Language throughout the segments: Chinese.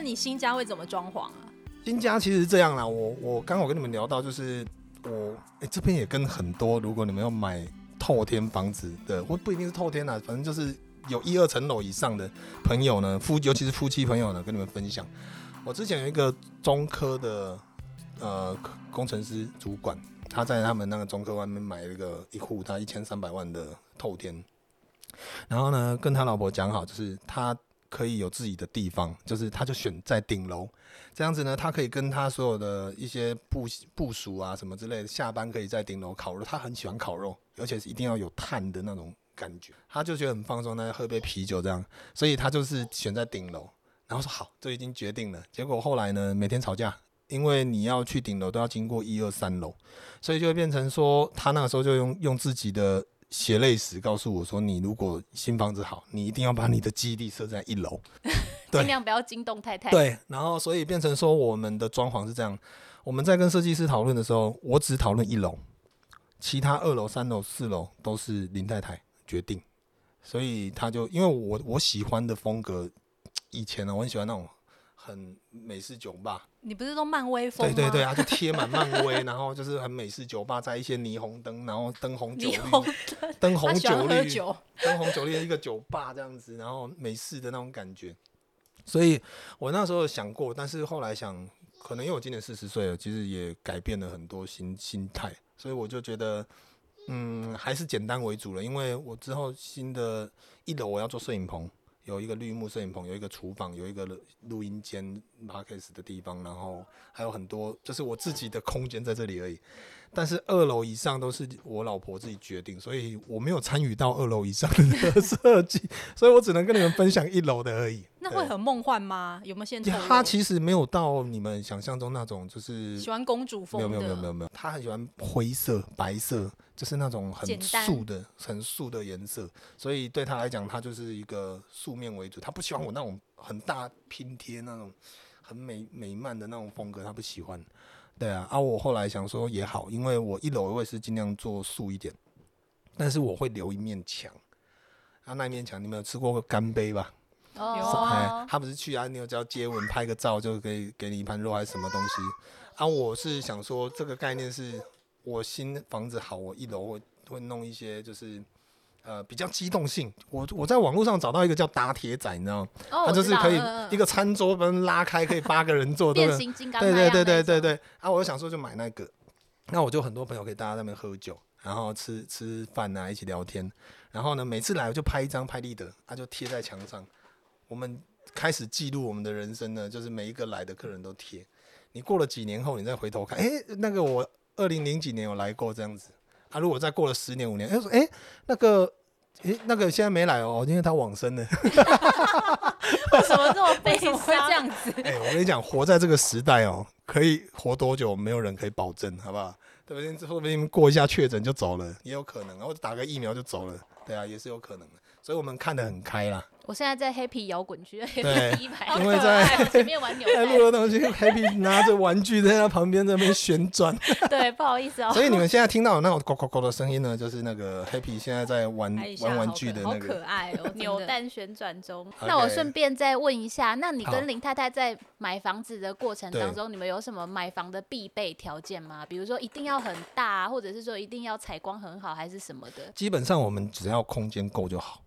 那你新家会怎么装潢啊？新家其实这样啦，我我刚好跟你们聊到，就是我哎、这边也跟很多，如果你们要买透天房子的，或不一定是透天啦，反正就是有一二层楼以上的朋友呢，夫尤其是夫妻朋友呢，跟你们分享，我之前有一个中科的呃工程师主管，他在他们那个中科外面买了一个一户，他一千三百万的透天，然后呢跟他老婆讲好，就是他。可以有自己的地方，就是他就选在顶楼，这样子呢，他可以跟他所有的一些部部署啊什么之类的，下班可以在顶楼烤肉。他很喜欢烤肉，而且是一定要有炭的那种感觉，他就觉得很放松，那喝杯啤酒这样，所以他就是选在顶楼。然后说好，这已经决定了。结果后来呢，每天吵架，因为你要去顶楼都要经过一二三楼，所以就会变成说，他那个时候就用用自己的。血泪史告诉我说：“你如果新房子好，你一定要把你的基地设在一楼，尽量不要惊动太太。”对，然后所以变成说，我们的装潢是这样：我们在跟设计师讨论的时候，我只讨论一楼，其他二楼、三楼、四楼都是林太太决定。所以他就因为我我喜欢的风格，以前呢，我很喜欢那种。很美式酒吧，你不是说漫威风吗？对对对啊，就贴满漫威，然后就是很美式酒吧，在一些霓虹灯，然后灯红酒绿，灯红酒绿，灯红酒绿的一个酒吧这样子，然后美式的那种感觉。所以我那时候想过，但是后来想，可能因为我今年四十岁了，其实也改变了很多心心态，所以我就觉得，嗯，还是简单为主了。因为我之后新的一楼我要做摄影棚。有一个绿幕摄影棚，有一个厨房，有一个录音间、parkes 的地方，然后还有很多，就是我自己的空间在这里而已。但是二楼以上都是我老婆自己决定，所以我没有参与到二楼以上的设计，所以我只能跟你们分享一楼的而已。那会很梦幻吗？有没有现在？他其实没有到你们想象中那种，就是喜欢公主风。没有没有没有没有没有，他很喜欢灰色、白色，就是那种很素的、很素的颜色。所以对他来讲，他就是一个素面为主。他不喜欢我那种很大拼贴那种很美美漫的那种风格，他不喜欢。对啊，啊，我后来想说也好，因为我一楼我也是尽量做素一点，但是我会留一面墙。啊，那一面墙你们有吃过干杯吧？哦，有啊。他不是去啊，你有叫接吻拍个照就可以给你一盘肉还是什么东西？啊，我是想说这个概念是我新房子好，我一楼会会弄一些就是。呃，比较机动性，我我在网络上找到一个叫打铁仔，你知道吗？哦，它就是可以一个餐桌能拉开，可以八个人坐，变形金刚。对对对对对对。啊，我就想说就买那个，那我就很多朋友可以大家在那边喝酒，然后吃吃饭啊，一起聊天。然后呢，每次来我就拍一张拍立得，他、啊、就贴在墙上。我们开始记录我们的人生呢，就是每一个来的客人都贴。你过了几年后，你再回头看，哎、欸，那个我二零零几年有来过这样子。啊，如果再过了十年五年，哎说哎那个，哎那个现在没来哦，因为他往生了。为什么这么悲伤这样子？哎，我跟你讲，活在这个时代哦，可以活多久，没有人可以保证，好不好？对不对？说不定过一下确诊就走了，也有可能，或者打个疫苗就走了，对啊，也是有可能的。所以我们看得很开啦。我现在在 Happy 摇滚区，Happy 第一排，因为在前面玩 扭蛋，录的东西，Happy 拿着玩具在他旁边在那边旋转。对，不好意思哦。所以你们现在听到的那种“咕咕咕”的声音呢，就是那个 Happy 现在在玩玩玩具的那个。好可爱哦，扭蛋旋转中。那我顺便再问一下，那你跟林太太在买房子的过程当中，你们有什么买房的必备条件吗？比如说一定要很大，或者是说一定要采光很好，还是什么的？基本上我们只要空间够就好。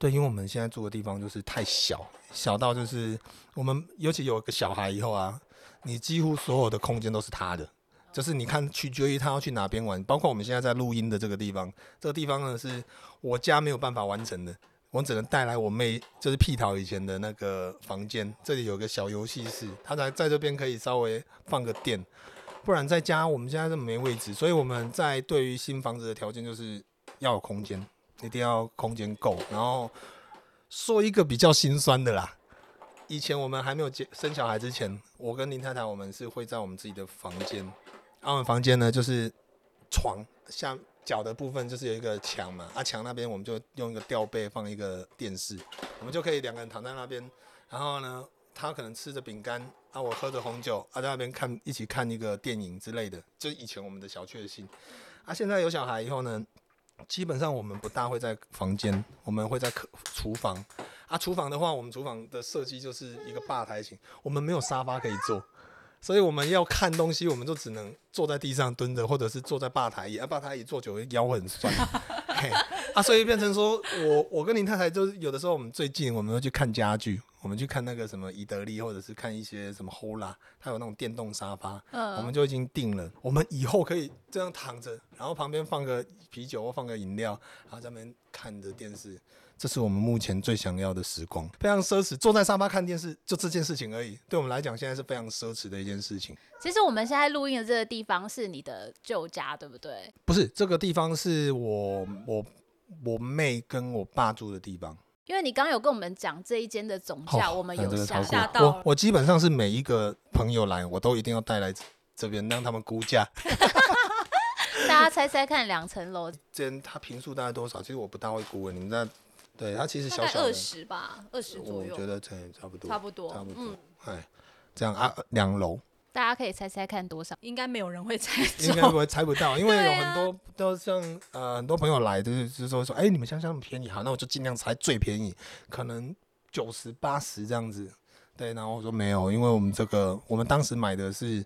对，因为我们现在住的地方就是太小，小到就是我们尤其有个小孩以后啊，你几乎所有的空间都是他的，就是你看取决于他要去哪边玩，包括我们现在在录音的这个地方，这个地方呢是我家没有办法完成的，我只能带来我妹就是屁桃以前的那个房间，这里有个小游戏室，他在在这边可以稍微放个电，不然在家我们现在这没位置，所以我们在对于新房子的条件就是要有空间。一定要空间够，然后说一个比较心酸的啦。以前我们还没有结生小孩之前，我跟林太太我们是会在我们自己的房间，啊，我们房间呢就是床下脚的部分就是有一个墙嘛，啊墙那边我们就用一个吊被放一个电视，我们就可以两个人躺在那边，然后呢他可能吃着饼干，啊我喝着红酒，啊在那边看一起看一个电影之类的，就以前我们的小确幸。啊现在有小孩以后呢。基本上我们不大会在房间，我们会在客厨房啊，厨房的话，我们厨房的设计就是一个吧台型，我们没有沙发可以坐，所以我们要看东西，我们就只能坐在地上蹲着，或者是坐在吧台椅。啊，吧台椅坐久了腰会很酸。嘿啊，所以变成说我我跟林太太就是有的时候我们最近我们会去看家具。我们去看那个什么宜得利，或者是看一些什么 Hola，它有那种电动沙发，嗯，我们就已经定了。我们以后可以这样躺着，然后旁边放个啤酒或放个饮料，然后在那边看着电视，这是我们目前最想要的时光，非常奢侈。坐在沙发看电视，就这件事情而已，对我们来讲现在是非常奢侈的一件事情。其实我们现在录音的这个地方是你的旧家，对不对？不是，这个地方是我我我妹跟我爸住的地方。因为你刚刚有跟我们讲这一间的总价，哦、我们有吓吓到。我我基本上是每一个朋友来，我都一定要带来这边让他们估价。大家猜猜看，两层楼，间它平数大概多少？其实我不大会估，你们那对它其实小小二十吧，二十左右。我觉得这差不多，差不多，差不多。嗯哎、嗯，这样啊，两楼。大家可以猜猜看多少？应该没有人会猜，应该不会猜不到，因为有很多都像呃很多朋友来，就是就是说说，哎，你们香香那么便宜，好，那我就尽量猜最便宜，可能九十八十这样子。对，然后我说没有，因为我们这个我们当时买的是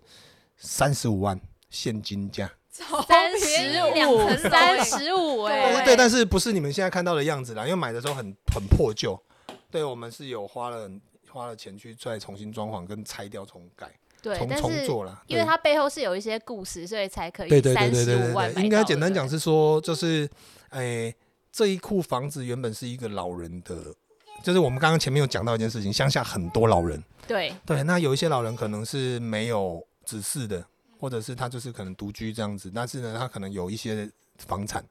三十五万现金价，三十五，三十五，哎，对，但是不是你们现在看到的样子啦，因为买的时候很很破旧，对，我们是有花了花了钱去再重新装潢跟拆掉重盖。对，重重做了，因为它背后是有一些故事，所以才可以三十五万。应该简单讲是说，就是，哎、欸，这一库房子原本是一个老人的，就是我们刚刚前面有讲到一件事情，乡下很多老人。对对，那有一些老人可能是没有子嗣的，或者是他就是可能独居这样子，但是呢，他可能有一些房产。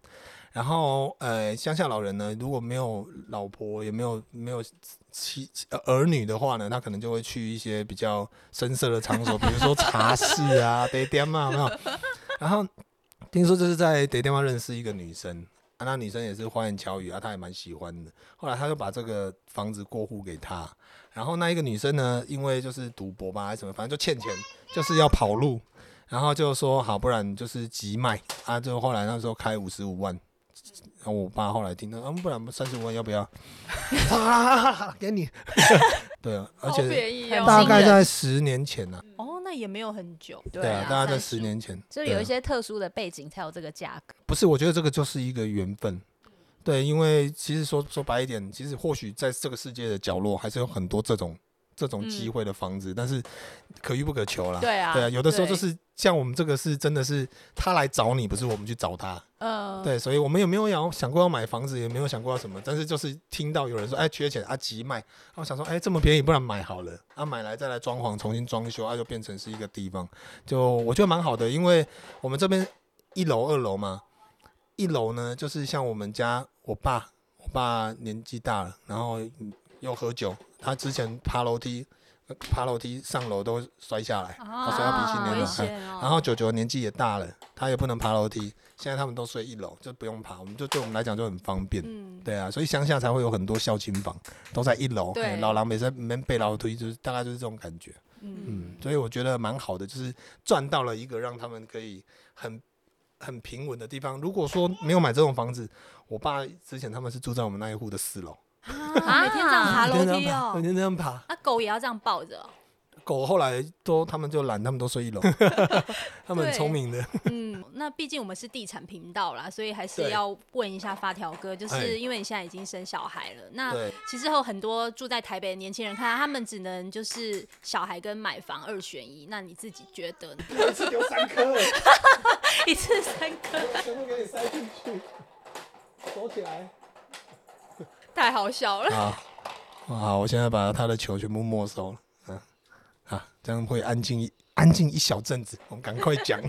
然后，呃，乡下老人呢，如果没有老婆，也没有没有妻儿女的话呢，他可能就会去一些比较深色的场所，比如说茶室啊、茶店嘛，有没有？然后听说这是在茶店嘛认识一个女生，啊，那女生也是花言巧语啊，他也蛮喜欢的。后来他就把这个房子过户给他，然后那一个女生呢，因为就是赌博吧还是什么，反正就欠钱，就是要跑路，然后就说好，不然就是急卖啊，就后来那时候开五十五万。然后我爸后来听到，嗯，不然三十五万要不要？啊，给你。对啊，而且大概在十年前呢。哦，那也没有很久。对啊，大概在十年前。就有一些特殊的背景才有这个价格。不是，我觉得这个就是一个缘分。对，因为其实说说白一点，其实或许在这个世界的角落，还是有很多这种。这种机会的房子，嗯、但是可遇不可求啦。对啊，对啊，有的时候就是像我们这个是真的是他来找你，不是我们去找他。嗯，对，所以我们也没有要想过要买房子，也没有想过要什么，但是就是听到有人说哎缺钱啊急卖，我想说哎这么便宜，不然买好了。啊买来再来装潢，重新装修啊就变成是一个地方，就我觉得蛮好的，因为我们这边一楼二楼嘛，一楼呢就是像我们家我爸，我爸年纪大了，然后又喝酒。他之前爬楼梯，爬楼梯上楼都摔下来，他摔到鼻青脸肿。然后九九年纪也大了，他也不能爬楼梯。现在他们都睡一楼，就不用爬，我们就对我们来讲就很方便。嗯，对啊，所以乡下才会有很多孝亲房，都在一楼。对，老狼没在没背楼梯，就是大概就是这种感觉。嗯嗯，所以我觉得蛮好的，就是赚到了一个让他们可以很很平稳的地方。如果说没有买这种房子，我爸之前他们是住在我们那一户的四楼。啊！每天这样爬楼梯哦，每天这样爬。那狗也要这样抱着。狗后来都他们就懒，他们都睡一楼。他们很聪明的。嗯，那毕竟我们是地产频道啦，所以还是要问一下发条哥，就是因为你现在已经生小孩了，那其实有很多住在台北的年轻人，看他们只能就是小孩跟买房二选一，那你自己觉得呢？一次丢三颗，一次三颗，全部给你塞进去，锁起来。太好笑了！好，好，我现在把他的球全部没收了。嗯，啊，这样会安静一安静一小阵子。我们赶快讲。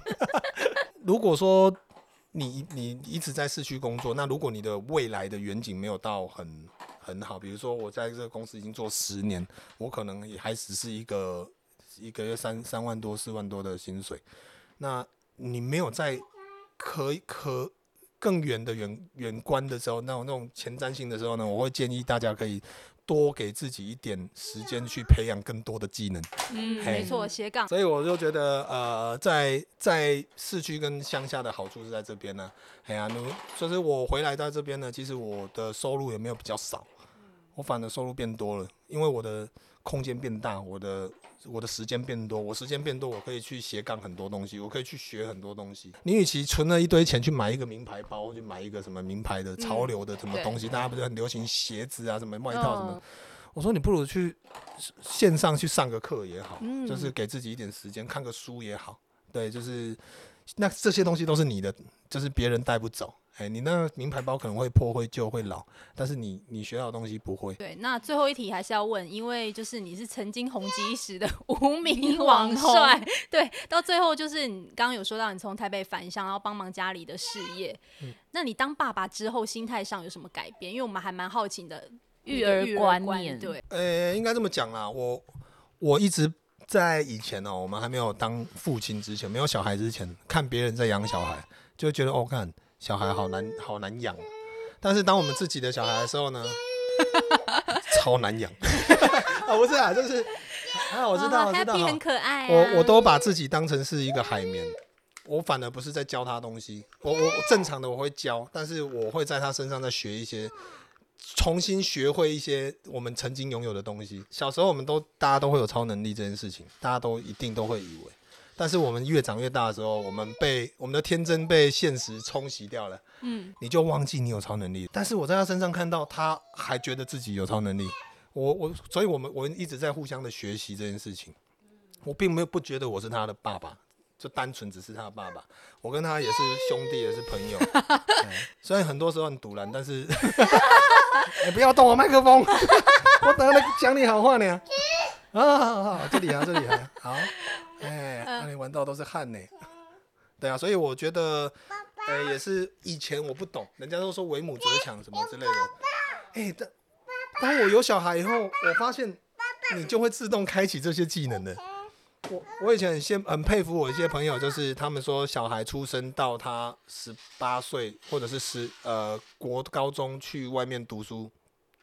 如果说你你一直在市区工作，那如果你的未来的远景没有到很很好，比如说我在这个公司已经做十年，我可能也还只是一个一个月三三万多四万多的薪水，那你没有在可可。更远的远远观的时候，那种那种前瞻性的时候呢，我会建议大家可以多给自己一点时间去培养更多的技能。嗯，没错，斜杠。所以我就觉得，呃，在在市区跟乡下的好处是在这边呢。哎呀，就是我回来到这边呢，其实我的收入也没有比较少。我反而收入变多了，因为我的空间变大，我的我的时间变多，我时间变多，我可以去斜杠很多东西，我可以去学很多东西。你与其存了一堆钱去买一个名牌包，去买一个什么名牌的潮流的什么东西，嗯、大家不是很流行鞋子啊，什么外套什么？哦、我说你不如去线上去上个课也好，嗯、就是给自己一点时间看个书也好，对，就是那这些东西都是你的，就是别人带不走。哎、欸，你那名牌包可能会破、会旧、会老，但是你你学到的东西不会。对，那最后一题还是要问，因为就是你是曾经红极一时的无 名网帅，对，到最后就是你刚刚有说到你从台北返乡，然后帮忙家里的事业。嗯、那你当爸爸之后，心态上有什么改变？因为我们还蛮好奇的育儿观念。对，呃、欸，应该这么讲啦，我我一直在以前哦、喔，我们还没有当父亲之前，没有小孩之前，看别人在养小孩，就觉得哦，看。小孩好难，好难养。但是当我们自己的小孩的时候呢，超难养。啊，不是啊，就是啊，我知道，我知道，很可爱。我我都把自己当成是一个海绵，我反而不是在教他东西。我我正常的我会教，但是我会在他身上再学一些，重新学会一些我们曾经拥有的东西。小时候我们都大家都会有超能力这件事情，大家都一定都会以为。但是我们越长越大的时候，我们被我们的天真被现实冲洗掉了。嗯，你就忘记你有超能力。但是我在他身上看到，他还觉得自己有超能力。我我，所以我们我们一直在互相的学习这件事情。我并没有不觉得我是他的爸爸，就单纯只是他的爸爸。我跟他也是兄弟，也是朋友。虽然很多时候很堵然，但是，哎，不要动我麦克风，我等下来讲你好话呢。啊，好好好，这里啊，这里啊，好。哎，那、欸、你闻到都是汗呢。对啊，所以我觉得，哎、欸，也是以前我不懂，人家都说为母则强什么之类的。哎、欸，当当我有小孩以后，我发现你就会自动开启这些技能的。我我以前很先很佩服我一些朋友，就是他们说小孩出生到他十八岁或者是十呃国高中去外面读书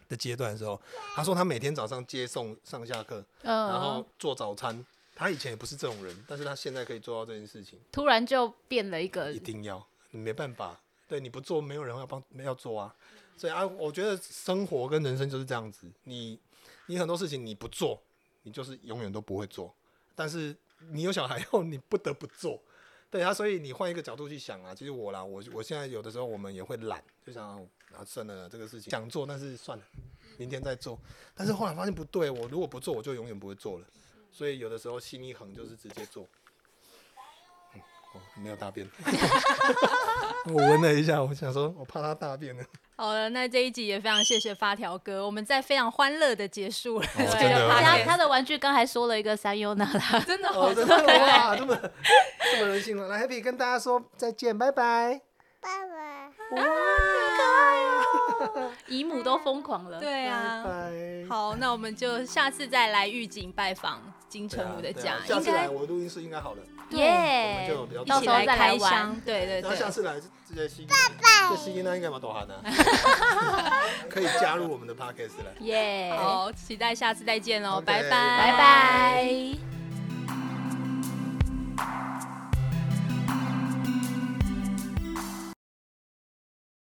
的阶段的时候，他说他每天早上接送上下课，然后做早餐。他以前也不是这种人，但是他现在可以做到这件事情。突然就变了一个，一定要，你没办法，对，你不做，没有人要帮，没要做啊。所以啊，我觉得生活跟人生就是这样子，你你很多事情你不做，你就是永远都不会做。但是你有小孩后，你不得不做，对啊。所以你换一个角度去想啊，其实我啦，我我现在有的时候我们也会懒，就想啊，算了，这个事情想做，但是算了，明天再做。但是后来发现不对，我如果不做，我就永远不会做了。所以有的时候心一横就是直接做，嗯，哦，没有大便，我闻了一下，我想说，我怕他大便呢。好了，那这一集也非常谢谢发条哥，我们在非常欢乐的结束了。哦、对的他他的玩具刚才说了一个三优娜拉，真的好可爱，哇，这么 这么人性了，来 Happy 跟大家说再见，拜拜，拜拜，哇，可爱哦，姨母都疯狂了，对啊，拜拜，好，那我们就下次再来预警拜访。金城武的家，下次来我录音室应该好了。耶，我们就一起来开箱。对对那。下次来这些新，这新音呢应该蛮多哈的。可以加入我们的 podcast 了。耶，好，期待下次再见喽，拜拜，拜拜。